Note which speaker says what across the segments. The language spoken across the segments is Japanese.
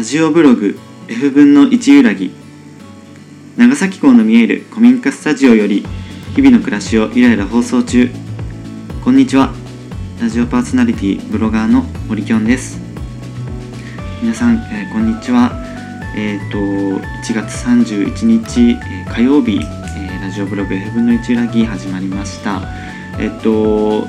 Speaker 1: ラジオブログ F 分の1揺らぎ。長崎港の見える古民家スタジオより日々の暮らしをゆらゆら放送中。こんにちは。ラジオパーソナリティブロガーの森きょんです。皆さん、えーこんにちは。えっ、と1月31日、えー火曜日、えーラジオブログ F 分の1揺らぎ始まりました。えっ、と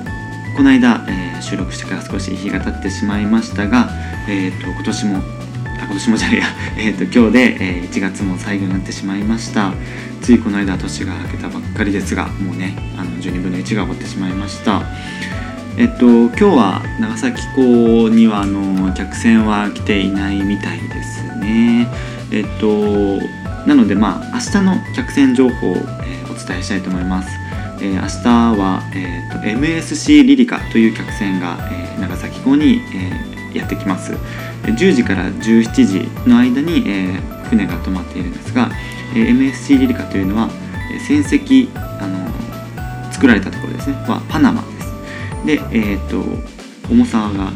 Speaker 1: この間、えー収録してから少し日が経ってしまいましたが、えー、と今年も今年もじゃねえや、えー、と今日で、えー1月も最後になってしまいました。ついこの間年が明けたばっかりですがもうねあの12分の1が終わってしまいました。えっと今日は長崎港にはあの客船は来ていないみたいですね。えっとなのでまあ明日の客船情報を、えお伝えしたいと思います。えー明日は、えーと MSC リリカという客船が、えー長崎港に、えーやってきます。10時から17時の間に、えー船が止まっているんですが、えー MSC リリカというのは、えー船籍あの作られたところですね。はパナマです。で、えー、と重さが、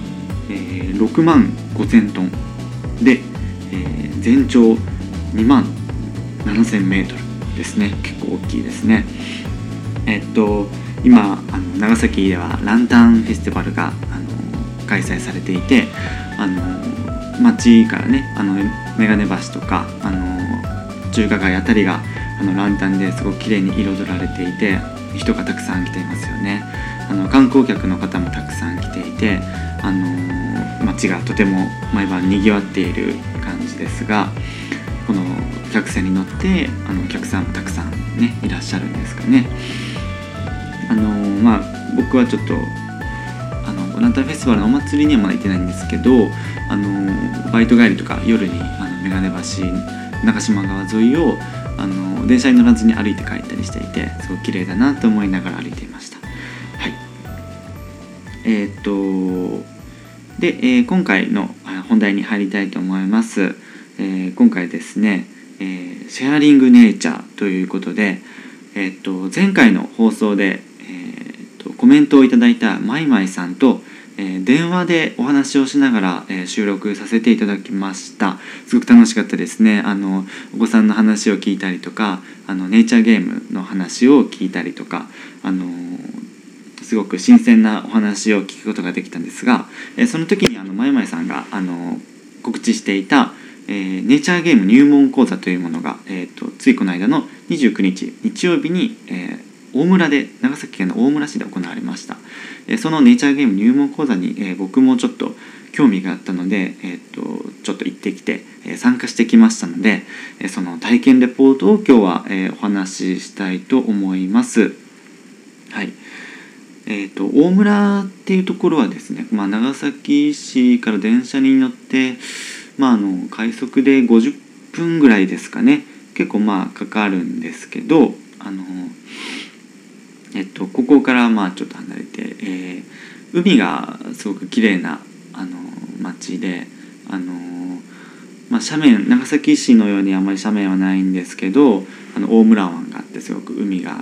Speaker 1: えー6万5000トン。で、えー全長2万7000メートルですね。結構大きいですね。えっと今あの長崎ではランタンフェスティバルがあの開催されていてあの町からねあの眼鏡橋とかあの中華街あたりがあのランタンですごく綺麗に彩られていて人がたくさん来ていますよねあの観光客の方もたくさん来ていてあの街がとても毎晩にぎわっている感じですがこの客船に乗ってあのお客さんもたくさんねいらっしゃるんですかね。あのまあ僕はちょっとあのランタンフェスティバルのお祭りにはまだ行ってないんですけどあのバイト帰りとか夜にあの眼鏡橋中島川沿いをあの電車に乗らずに歩いて帰ったりしていてすごく綺麗だなと思いながら歩いていました。はいえーっとで、えー今回のあ本題に入りたいと思います。えー今回ですね、えーシェアリングネイチャーということで、えーっと前回の放送で、とコメントをいただいたマイマイさんと、えー電話でお話をしながら、えー収録させていただきました。すごく楽しかったですね。あのお子さんの話を聞いたりとかあのネイチャーゲームの話を聞いたりとかあのすごく新鮮なお話を聞くことができたんですが、えその時にあのまゆまゆさんがあの告知していた、えーネイチャーゲーム入門講座というものが、えー、とついこの間の29日日曜日に、えー大村で長崎県の大村市で行われました、えそのネイチャーゲーム入門講座に、え僕もちょっと興味があったので、えー、とちょっと行ってきて、え参加してきましたので、えその体験レポートを今日は、えお話ししたいと思います。はい。えー、と大村っていうところはですね、まあ、長崎市から電車に乗って、まあ、あの快速で50分ぐらいですかね。結構まあかかるんですけどあの、えっと、ここからまあちょっと離れて、えー海がすごく綺麗なあの町であの、まあ、斜面長崎市のようにあまり斜面はないんですけどあの大村湾があってすごく海が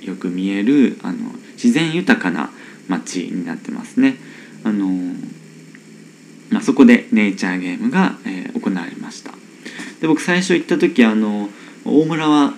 Speaker 1: よく見えるあの自然豊かな町になってますね。あのまあ、そこでネイチャーゲームが、えー行われましたで僕最初行った時あの大村は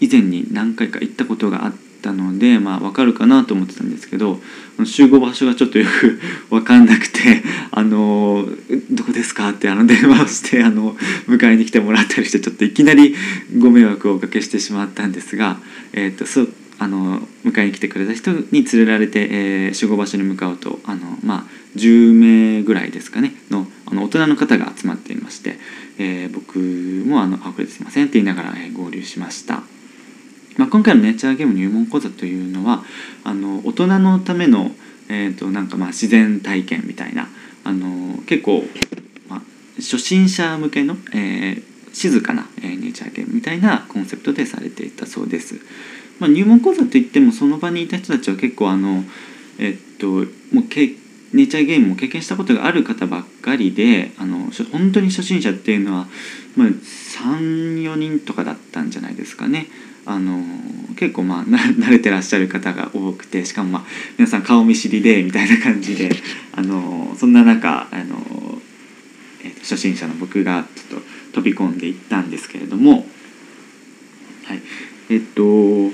Speaker 1: 以前に何回か行ったことがあったので、まあ、分かるかなと思ってたんですけど集合場所がちょっとよく 分かんなくて「あのどこですか?」ってあの電話をしてあの迎えに来てもらったりしてちょっといきなりご迷惑をおかけしてしまったんですが、えー、とそあの迎えに来てくれた人に連れられて、えー集合場所に向かうとあの、まあ、10名ぐらいですかねのあの大人の方が集まっていまして、えー僕もあの「あこれすいません」って言いながら、えー合流しました。まあ、今回のネイチャーゲーム入門講座というのはあの大人のための、えー、となんかまあ自然体験みたいなあの結構、まあ、初心者向けの、えー静かな、えーネイチャーゲームみたいなコンセプトでされていたそうです。まあ、入門講座といってもその場にいた人たちは結構あのえっともうけネイチャーゲームを経験したことがある方ばっかりであの本当に初心者っていうのは、まあ、34人とかだったんじゃないですかね。あの結構まあ 慣れてらっしゃる方が多くてしかもまあ皆さん顔見知りでみたいな感じであのそんな中あの、えっ初心者の僕がちょっと飛び込んでいったんですけれどもはい。えっと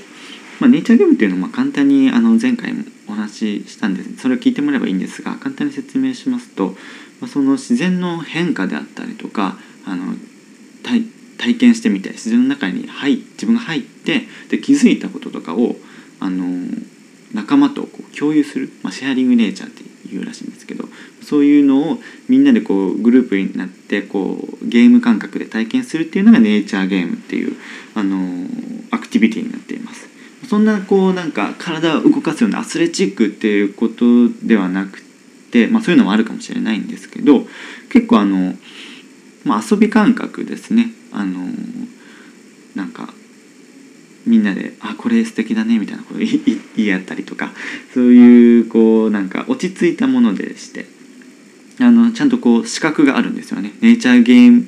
Speaker 1: まあ、ネイチャーゲームっていうのはま簡単にあの前回もお話ししたんです。それを聞いてもらえばいいんですが簡単に説明しますと、まあ、その自然の変化であったりとかあの体体験してみて自然の中に入自分が入ってで気づいたこととかをあの仲間とこう共有する、まあ、シェアリングネイチャーっていうらしいんですけどそういうのをみんなでこうグループになってこうゲーム感覚で体験するっていうのがネイチャーゲームっていうあのアクティビティになっています。そんなこうなんか体を動かすようなアスレチックっていうことではなくて、まあ、そういうのもあるかもしれないんですけど結構あの、まあ、遊び感覚ですね。あのなんかみんなで「あこれ素敵だね」みたいなこと言い合ったりとか そういうこうなんか落ち着いたものでしてあのちゃんとこう資格があるんですよね。ネイチャーゲーム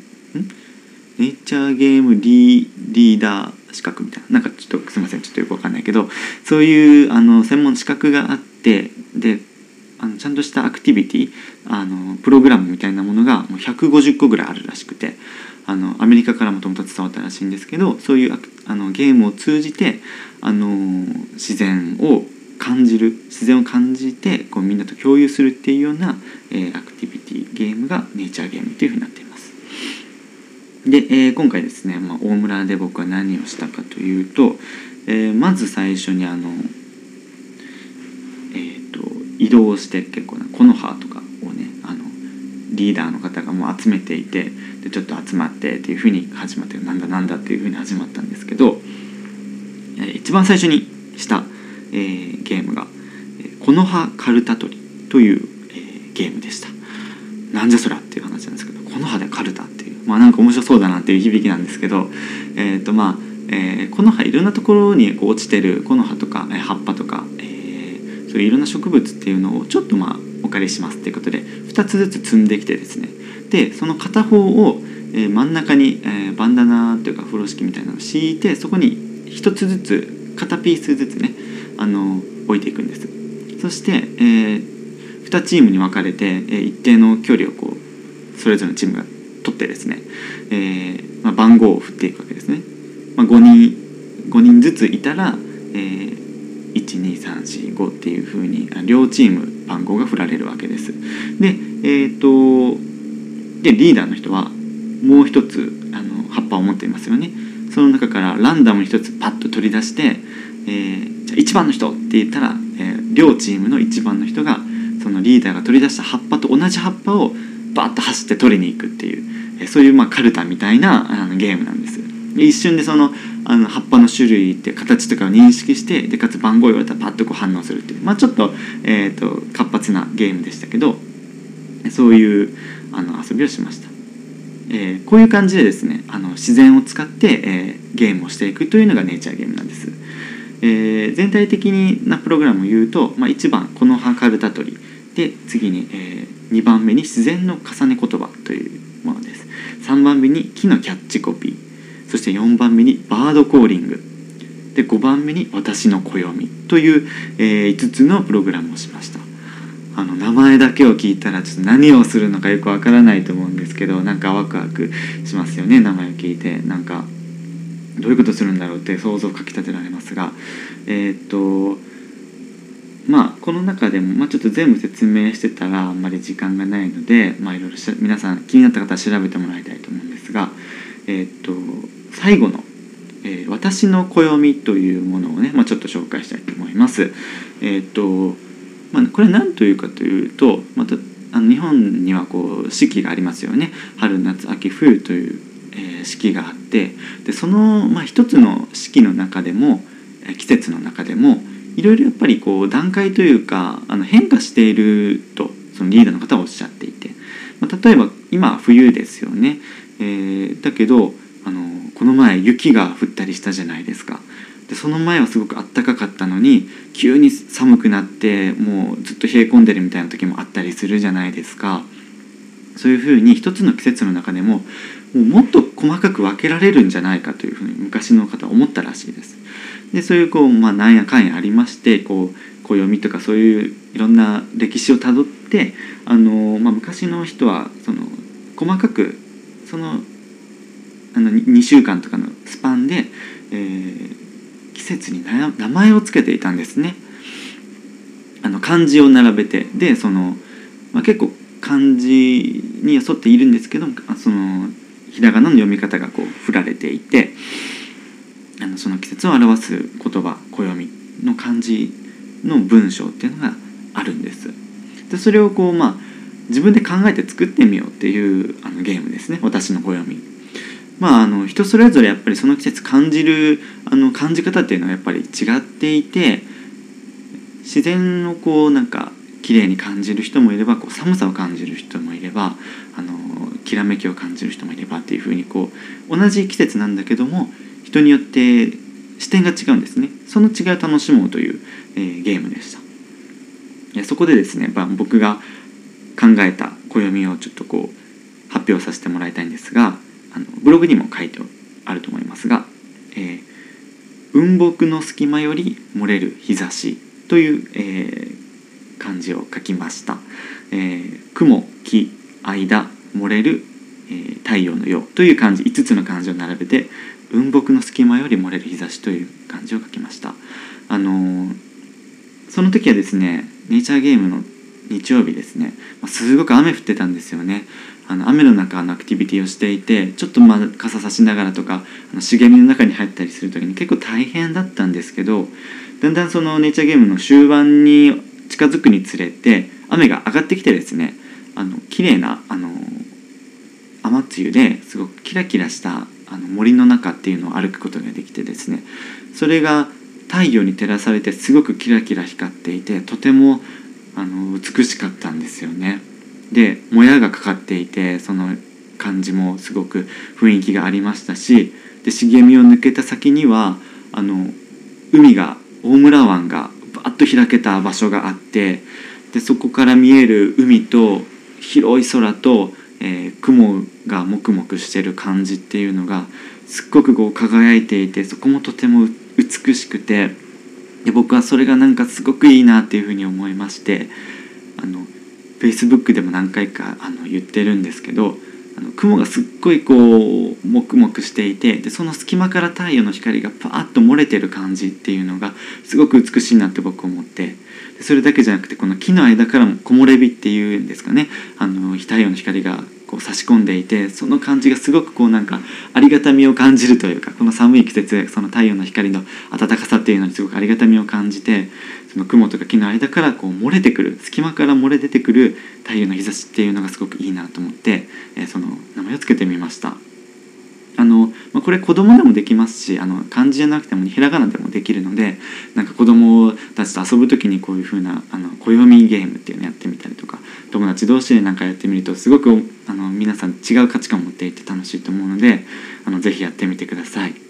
Speaker 1: ネイチャーゲームリーダー資格みたいな。なんかちょっとすいませんちょっとよくわかんないけどそういうあの専門資格があってであのちゃんとしたアクティビティあのプログラムみたいなものがもう150個ぐらいあるらしくてあのアメリカからもともと伝わったらしいんですけどそういうあのゲームを通じてあの自然を感じる自然を感じてこうみんなと共有するっていうような、えー、アクティビティゲームがネイチャーゲームというふうになっています。で、えー、今回ですね、まあ、大村で僕は何をしたかというと、えー、まず最初にあの、えーと、移動して結構な木の葉とかリーダーの方がもう集めていてでちょっと集まってっていうふうに始まってなんだなんだっていうふうに始まったんですけど、一番最初にした、えー、ゲームが「木の葉カルタ取り」という、えー、ゲームでした。なんじゃそりゃっていう話なんですけどこの葉でカルタっていうまあなんか面白そうだなっていう響きなんですけどえっ、ー、とまあ、えー、この葉いろんなところにこう落ちてる木の葉とか、えー、葉っぱとか、そういういろんな植物っていうのをちょっとまあお借りしますっていうことで2つずつ積んできてですね。でその片方を、え、真ん中に、え、バンダナというか風呂敷みたいなのを敷いてそこに1つずつ片ピースずつねあの置いていくんです。そして、えー、2チームに分かれて、えー、一定の距離をこうそれぞれのチームが取ってですね、えーまあ、番号を振っていくわけですね、まあ、5人5人ずついたら、えー、12345っていうふうに両チーム番号が振られるわけです。でえっ、ー、とでリーダーの人はもう一つあの葉っぱを持っていますよね。その中からランダムに一つパッと取り出して、えー、じゃあ1番の人って言ったら、えー、両チームの1番の人がそのリーダーが取り出した葉っぱと同じ葉っぱをバッと走って取りに行くっていう、えー、そういうまあカルタみたいなあのゲームなんです一瞬でそのあの葉っぱの種類って形とかを認識してでかつ番号言われたらパッとこう反応するっていう。まあちょっと,、えーと活発なゲームでしたけどそういうあの遊びをしました、えー、こういう感じでですねあの自然を使って、えー、ゲームをしていくというのがネイチャーゲームなんです、えー、全体的なプログラムを言うと、まあ、1番この葉カルタ取り。で次に、えー、2番目に自然の重ね言葉というものです。3番目に木のキャッチコピー。そして4番目にバードコーリング。で5番目に私の暦。という、えー、5つのプログラムをしました。あの名前だけを聞いたらちょっと何をするのかよくわからないと思うんですけどなんかワクワクしますよね名前を聞いて。なんかどういうことするんだろうって想像をかきたてられますが。えー、っとまあこの中でも、まあ、ちょっと全部説明してたらあんまり時間がないので、まあ、いろいろ皆さん気になった方は調べてもらいたいと思うんですが、えー、っと最後の、えー「私の暦」というものをね、まあ、ちょっと紹介したいと思います。えっとまあ、これ何というかというとまたあの日本にはこう四季がありますよね春夏秋冬という、えー、四季があってでその、まあ、一つの四季の中でもえ季節の中でもいろいろやっぱりこう段階というかあの変化しているとそのリーダーの方はおっしゃっていて、まあ、例えば今冬ですよね、えー、だけどのこの前雪が降ったりしたじゃないですか。でその前はすごくあったかかったのに急に寒くなってもうずっと冷え込んでるみたいな時もあったりするじゃないですかそういうふうに一つの季節の中でももうもっと細かく分けられるんじゃないかというふうに昔の方は思ったらしいです。でそういうこう、まあ、なんやかんやありましてこう暦とかそういういろんな歴史をたどってあの、まあ、昔の人はその細かくそのあの2週間とかのスパンで、えー、季節に名前を付けていたんですね。あの漢字を並べてでその、まあ、結構漢字に沿っているんですけどそのひらがなの読み方がこう振られていてあのその季節を表す言葉暦の漢字の文章っていうのがあるんです。でそれをこうまあ自分で考えて作ってみようっていうあのゲームですね私の暦。まあ、あの人それぞれやっぱりその季節感じるあの感じ方っていうのはやっぱり違っていて自然をこうなんか綺麗に感じる人もいればこう寒さを感じる人もいればあのきらめきを感じる人もいればっていうふうにこう同じ季節なんだけども人によって視点が違うんですね。その違いを楽しもうという、えー、ゲームでした。そこでですね、まあ、僕が考えた暦をちょっとこう発表させてもらいたいんですがあのブログにも書いてあると思いますが「えー、雲木の隙間より漏れる日差し」という、えー、漢字を書きました。えー、雲木間漏れる、えー、太陽のようという漢字5つの漢字を並べて雲木の隙間より漏れる日差しという漢字を書きました。あのー、その時はですねネイチャーゲームの日曜日ですね、すごく雨降ってたんですよね。あの雨の中のアクティビティをしていてちょっとまあ傘さしながらとかあの茂みの中に入ったりする時に結構大変だったんですけどだんだんそのネイチャーゲームの終盤に近づくにつれて雨が上がってきてですねあの綺麗なあの雨露ですごくキラキラしたあの森の中っていうのを歩くことができてですねそれが太陽に照らされてすごくキラキラ光っていてとてもあの美しかったんですよね。でもやがかかっていてその感じもすごく雰囲気がありましたしで茂みを抜けた先にはあの海が大村湾がバッと開けた場所があってでそこから見える海と広い空と、えー、雲がもくもくしてる感じっていうのがすっごくこう輝いていてそこもとても美しくてで僕はそれがなんかすごくいいなっていうふうに思いまして Facebook でも何回かあの言ってるんですけどあの雲がすっごいこうもくもくしていてでその隙間から太陽の光がパーッと漏れてる感じっていうのがすごく美しいなって僕思ってでそれだけじゃなくてこの木の間からも木漏れ日っていうんですかね。あの太陽の光がこう差し込んでいてその感じがすごくこうなんかありがたみを感じるというかこの寒い季節その太陽の光の暖かさっていうのにすごくありがたみを感じてその雲とか木の間からこう漏れてくる隙間から漏れ出てくる太陽の日差しっていうのがすごくいいなと思って、えー、その名前を付けてみました。あのまあ、これ子供でもできますしあの漢字じゃなくてもひらがなでもできるのでなんか子供たちと遊ぶ時にこういう風なあの暦ゲームっていうのやってみたりとか友達同士でなんかやってみるとすごくあの皆さん違う価値観を持っていて楽しいと思うのであのぜひやってみてください。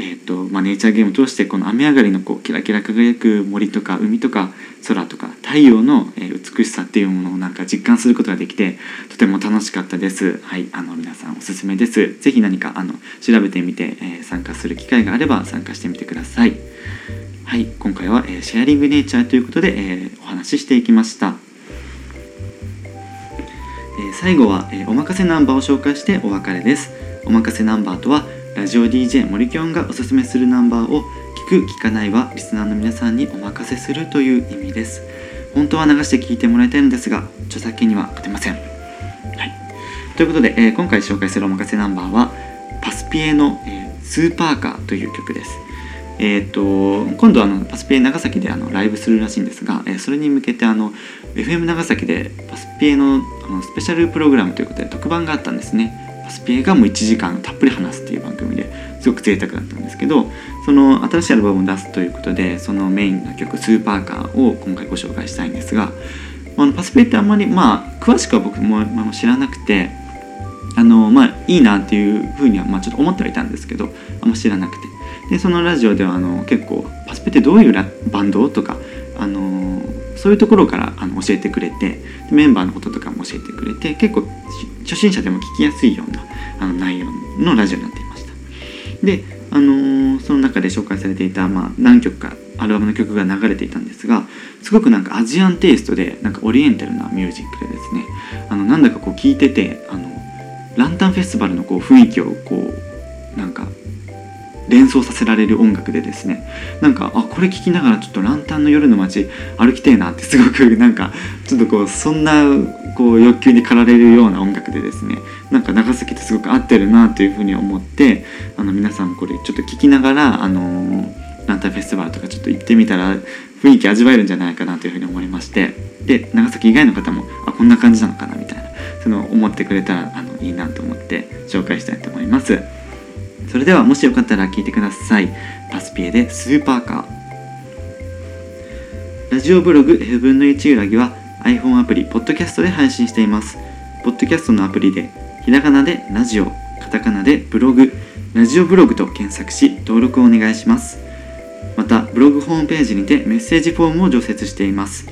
Speaker 1: えーとまあ、ネイチャーゲームを通してこの雨上がりのこうキラキラ輝く森とか海とか空とか太陽の美しさっていうものをなんか実感することができてとても楽しかったです。はい、あの皆さんおすすめです。ぜひ何かあの調べてみて、えー、参加する機会があれば参加してみてください。はい、今回は、えー、シェアリングネイチャーということで、えー、お話ししていきました。え最後は、えおまかせナンバーを紹介してお別れです。おまかせナンバーとはラジオ DJ 森きょんがおすすめするナンバーを聞く聞かないはリスナーの皆さんにお任せするという意味です。本当は流して聞いてもらいたいのですが著作権には勝てません、はい、ということで、えー、今回紹介するお任せナンバーはパスピエの、えー、スーパーカーという曲です。えーと、今度あのパスピエ長崎であのライブするらしいんですが、えー、それに向けてあの FM 長崎でパスピエのあのスペシャルプログラムということで特番があったんですね。スピエがもう1時間たっぷり話すっていう番組ですごく贅沢だったんですけどその新しいアルバムを出すということでそのメインの曲「スーパーカー」を今回ご紹介したいんですがあのパスペってあんまりまあ詳しくは僕も、まあ、知らなくてあのまあいいなっていうふうには、まあ、ちょっと思ってはいたんですけどあんま知らなくて。でそのラジオではあの結構パスペってどういうバンドとかあのそういうところからあの教えてくれてメンバーのこととかも教えてくれて結構初心者でも聞きやすいようなあの内容のラジオになっていました。で、あのーその中で紹介されていた、まあ、何曲かアルバムの曲が流れていたんですがすごくなんかアジアンテイストでなんかオリエンタルなミュージックでですねあのなんだかこう聴いててあのランタンフェスティバルのこう雰囲気をこうなんか連想させられる音楽でですね。なんかあこれ聴きながらちょっとランタンの夜の街歩きてえなってすごくなんかちょっとこうそんなこう欲求に駆られるような音楽でですね。なんか長崎とすごく合ってるなというふうに思ってあの皆さんこれちょっと聴きながらあのランタンフェスティバルとかちょっと行ってみたら雰囲気味わえるんじゃないかなというふうに思いまして。で長崎以外の方もあこんな感じなのかなみたいなその思ってくれたらあのいいなと思って紹介したいと思います。それではもしよかったら聞いてください。パスピエでスーパーカー。ラジオブログ F 分の1裏木は iPhone アプリポッドキャストで配信しています。ポッドキャストのアプリでひらがなでラジオカタカナでブログラジオブログと検索し登録をお願いします。またブログホームページにてメッセージフォームを常設しています。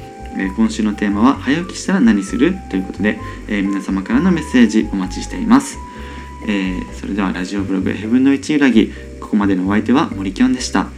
Speaker 1: 今週のテーマは「早起きしたら何する?」ということで、え皆様からのメッセージお待ちしています、えーそれではラジオブログ「ヘブンの一揺らぎ」ここまでのお相手は森きょんでした。